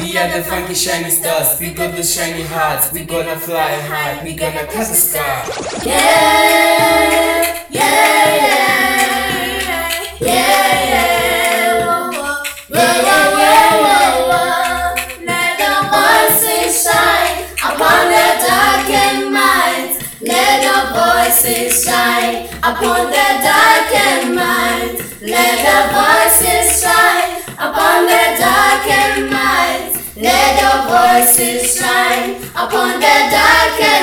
are the funky shiny stars. We got the shiny hearts. We gonna fly high. We gonna cut the sky. Yeah, yeah, yeah, yeah, yeah. Whoa. Let the voices shine upon their darkened minds. Let the voices shine upon darkened. Let your voices shine upon the. Yeah.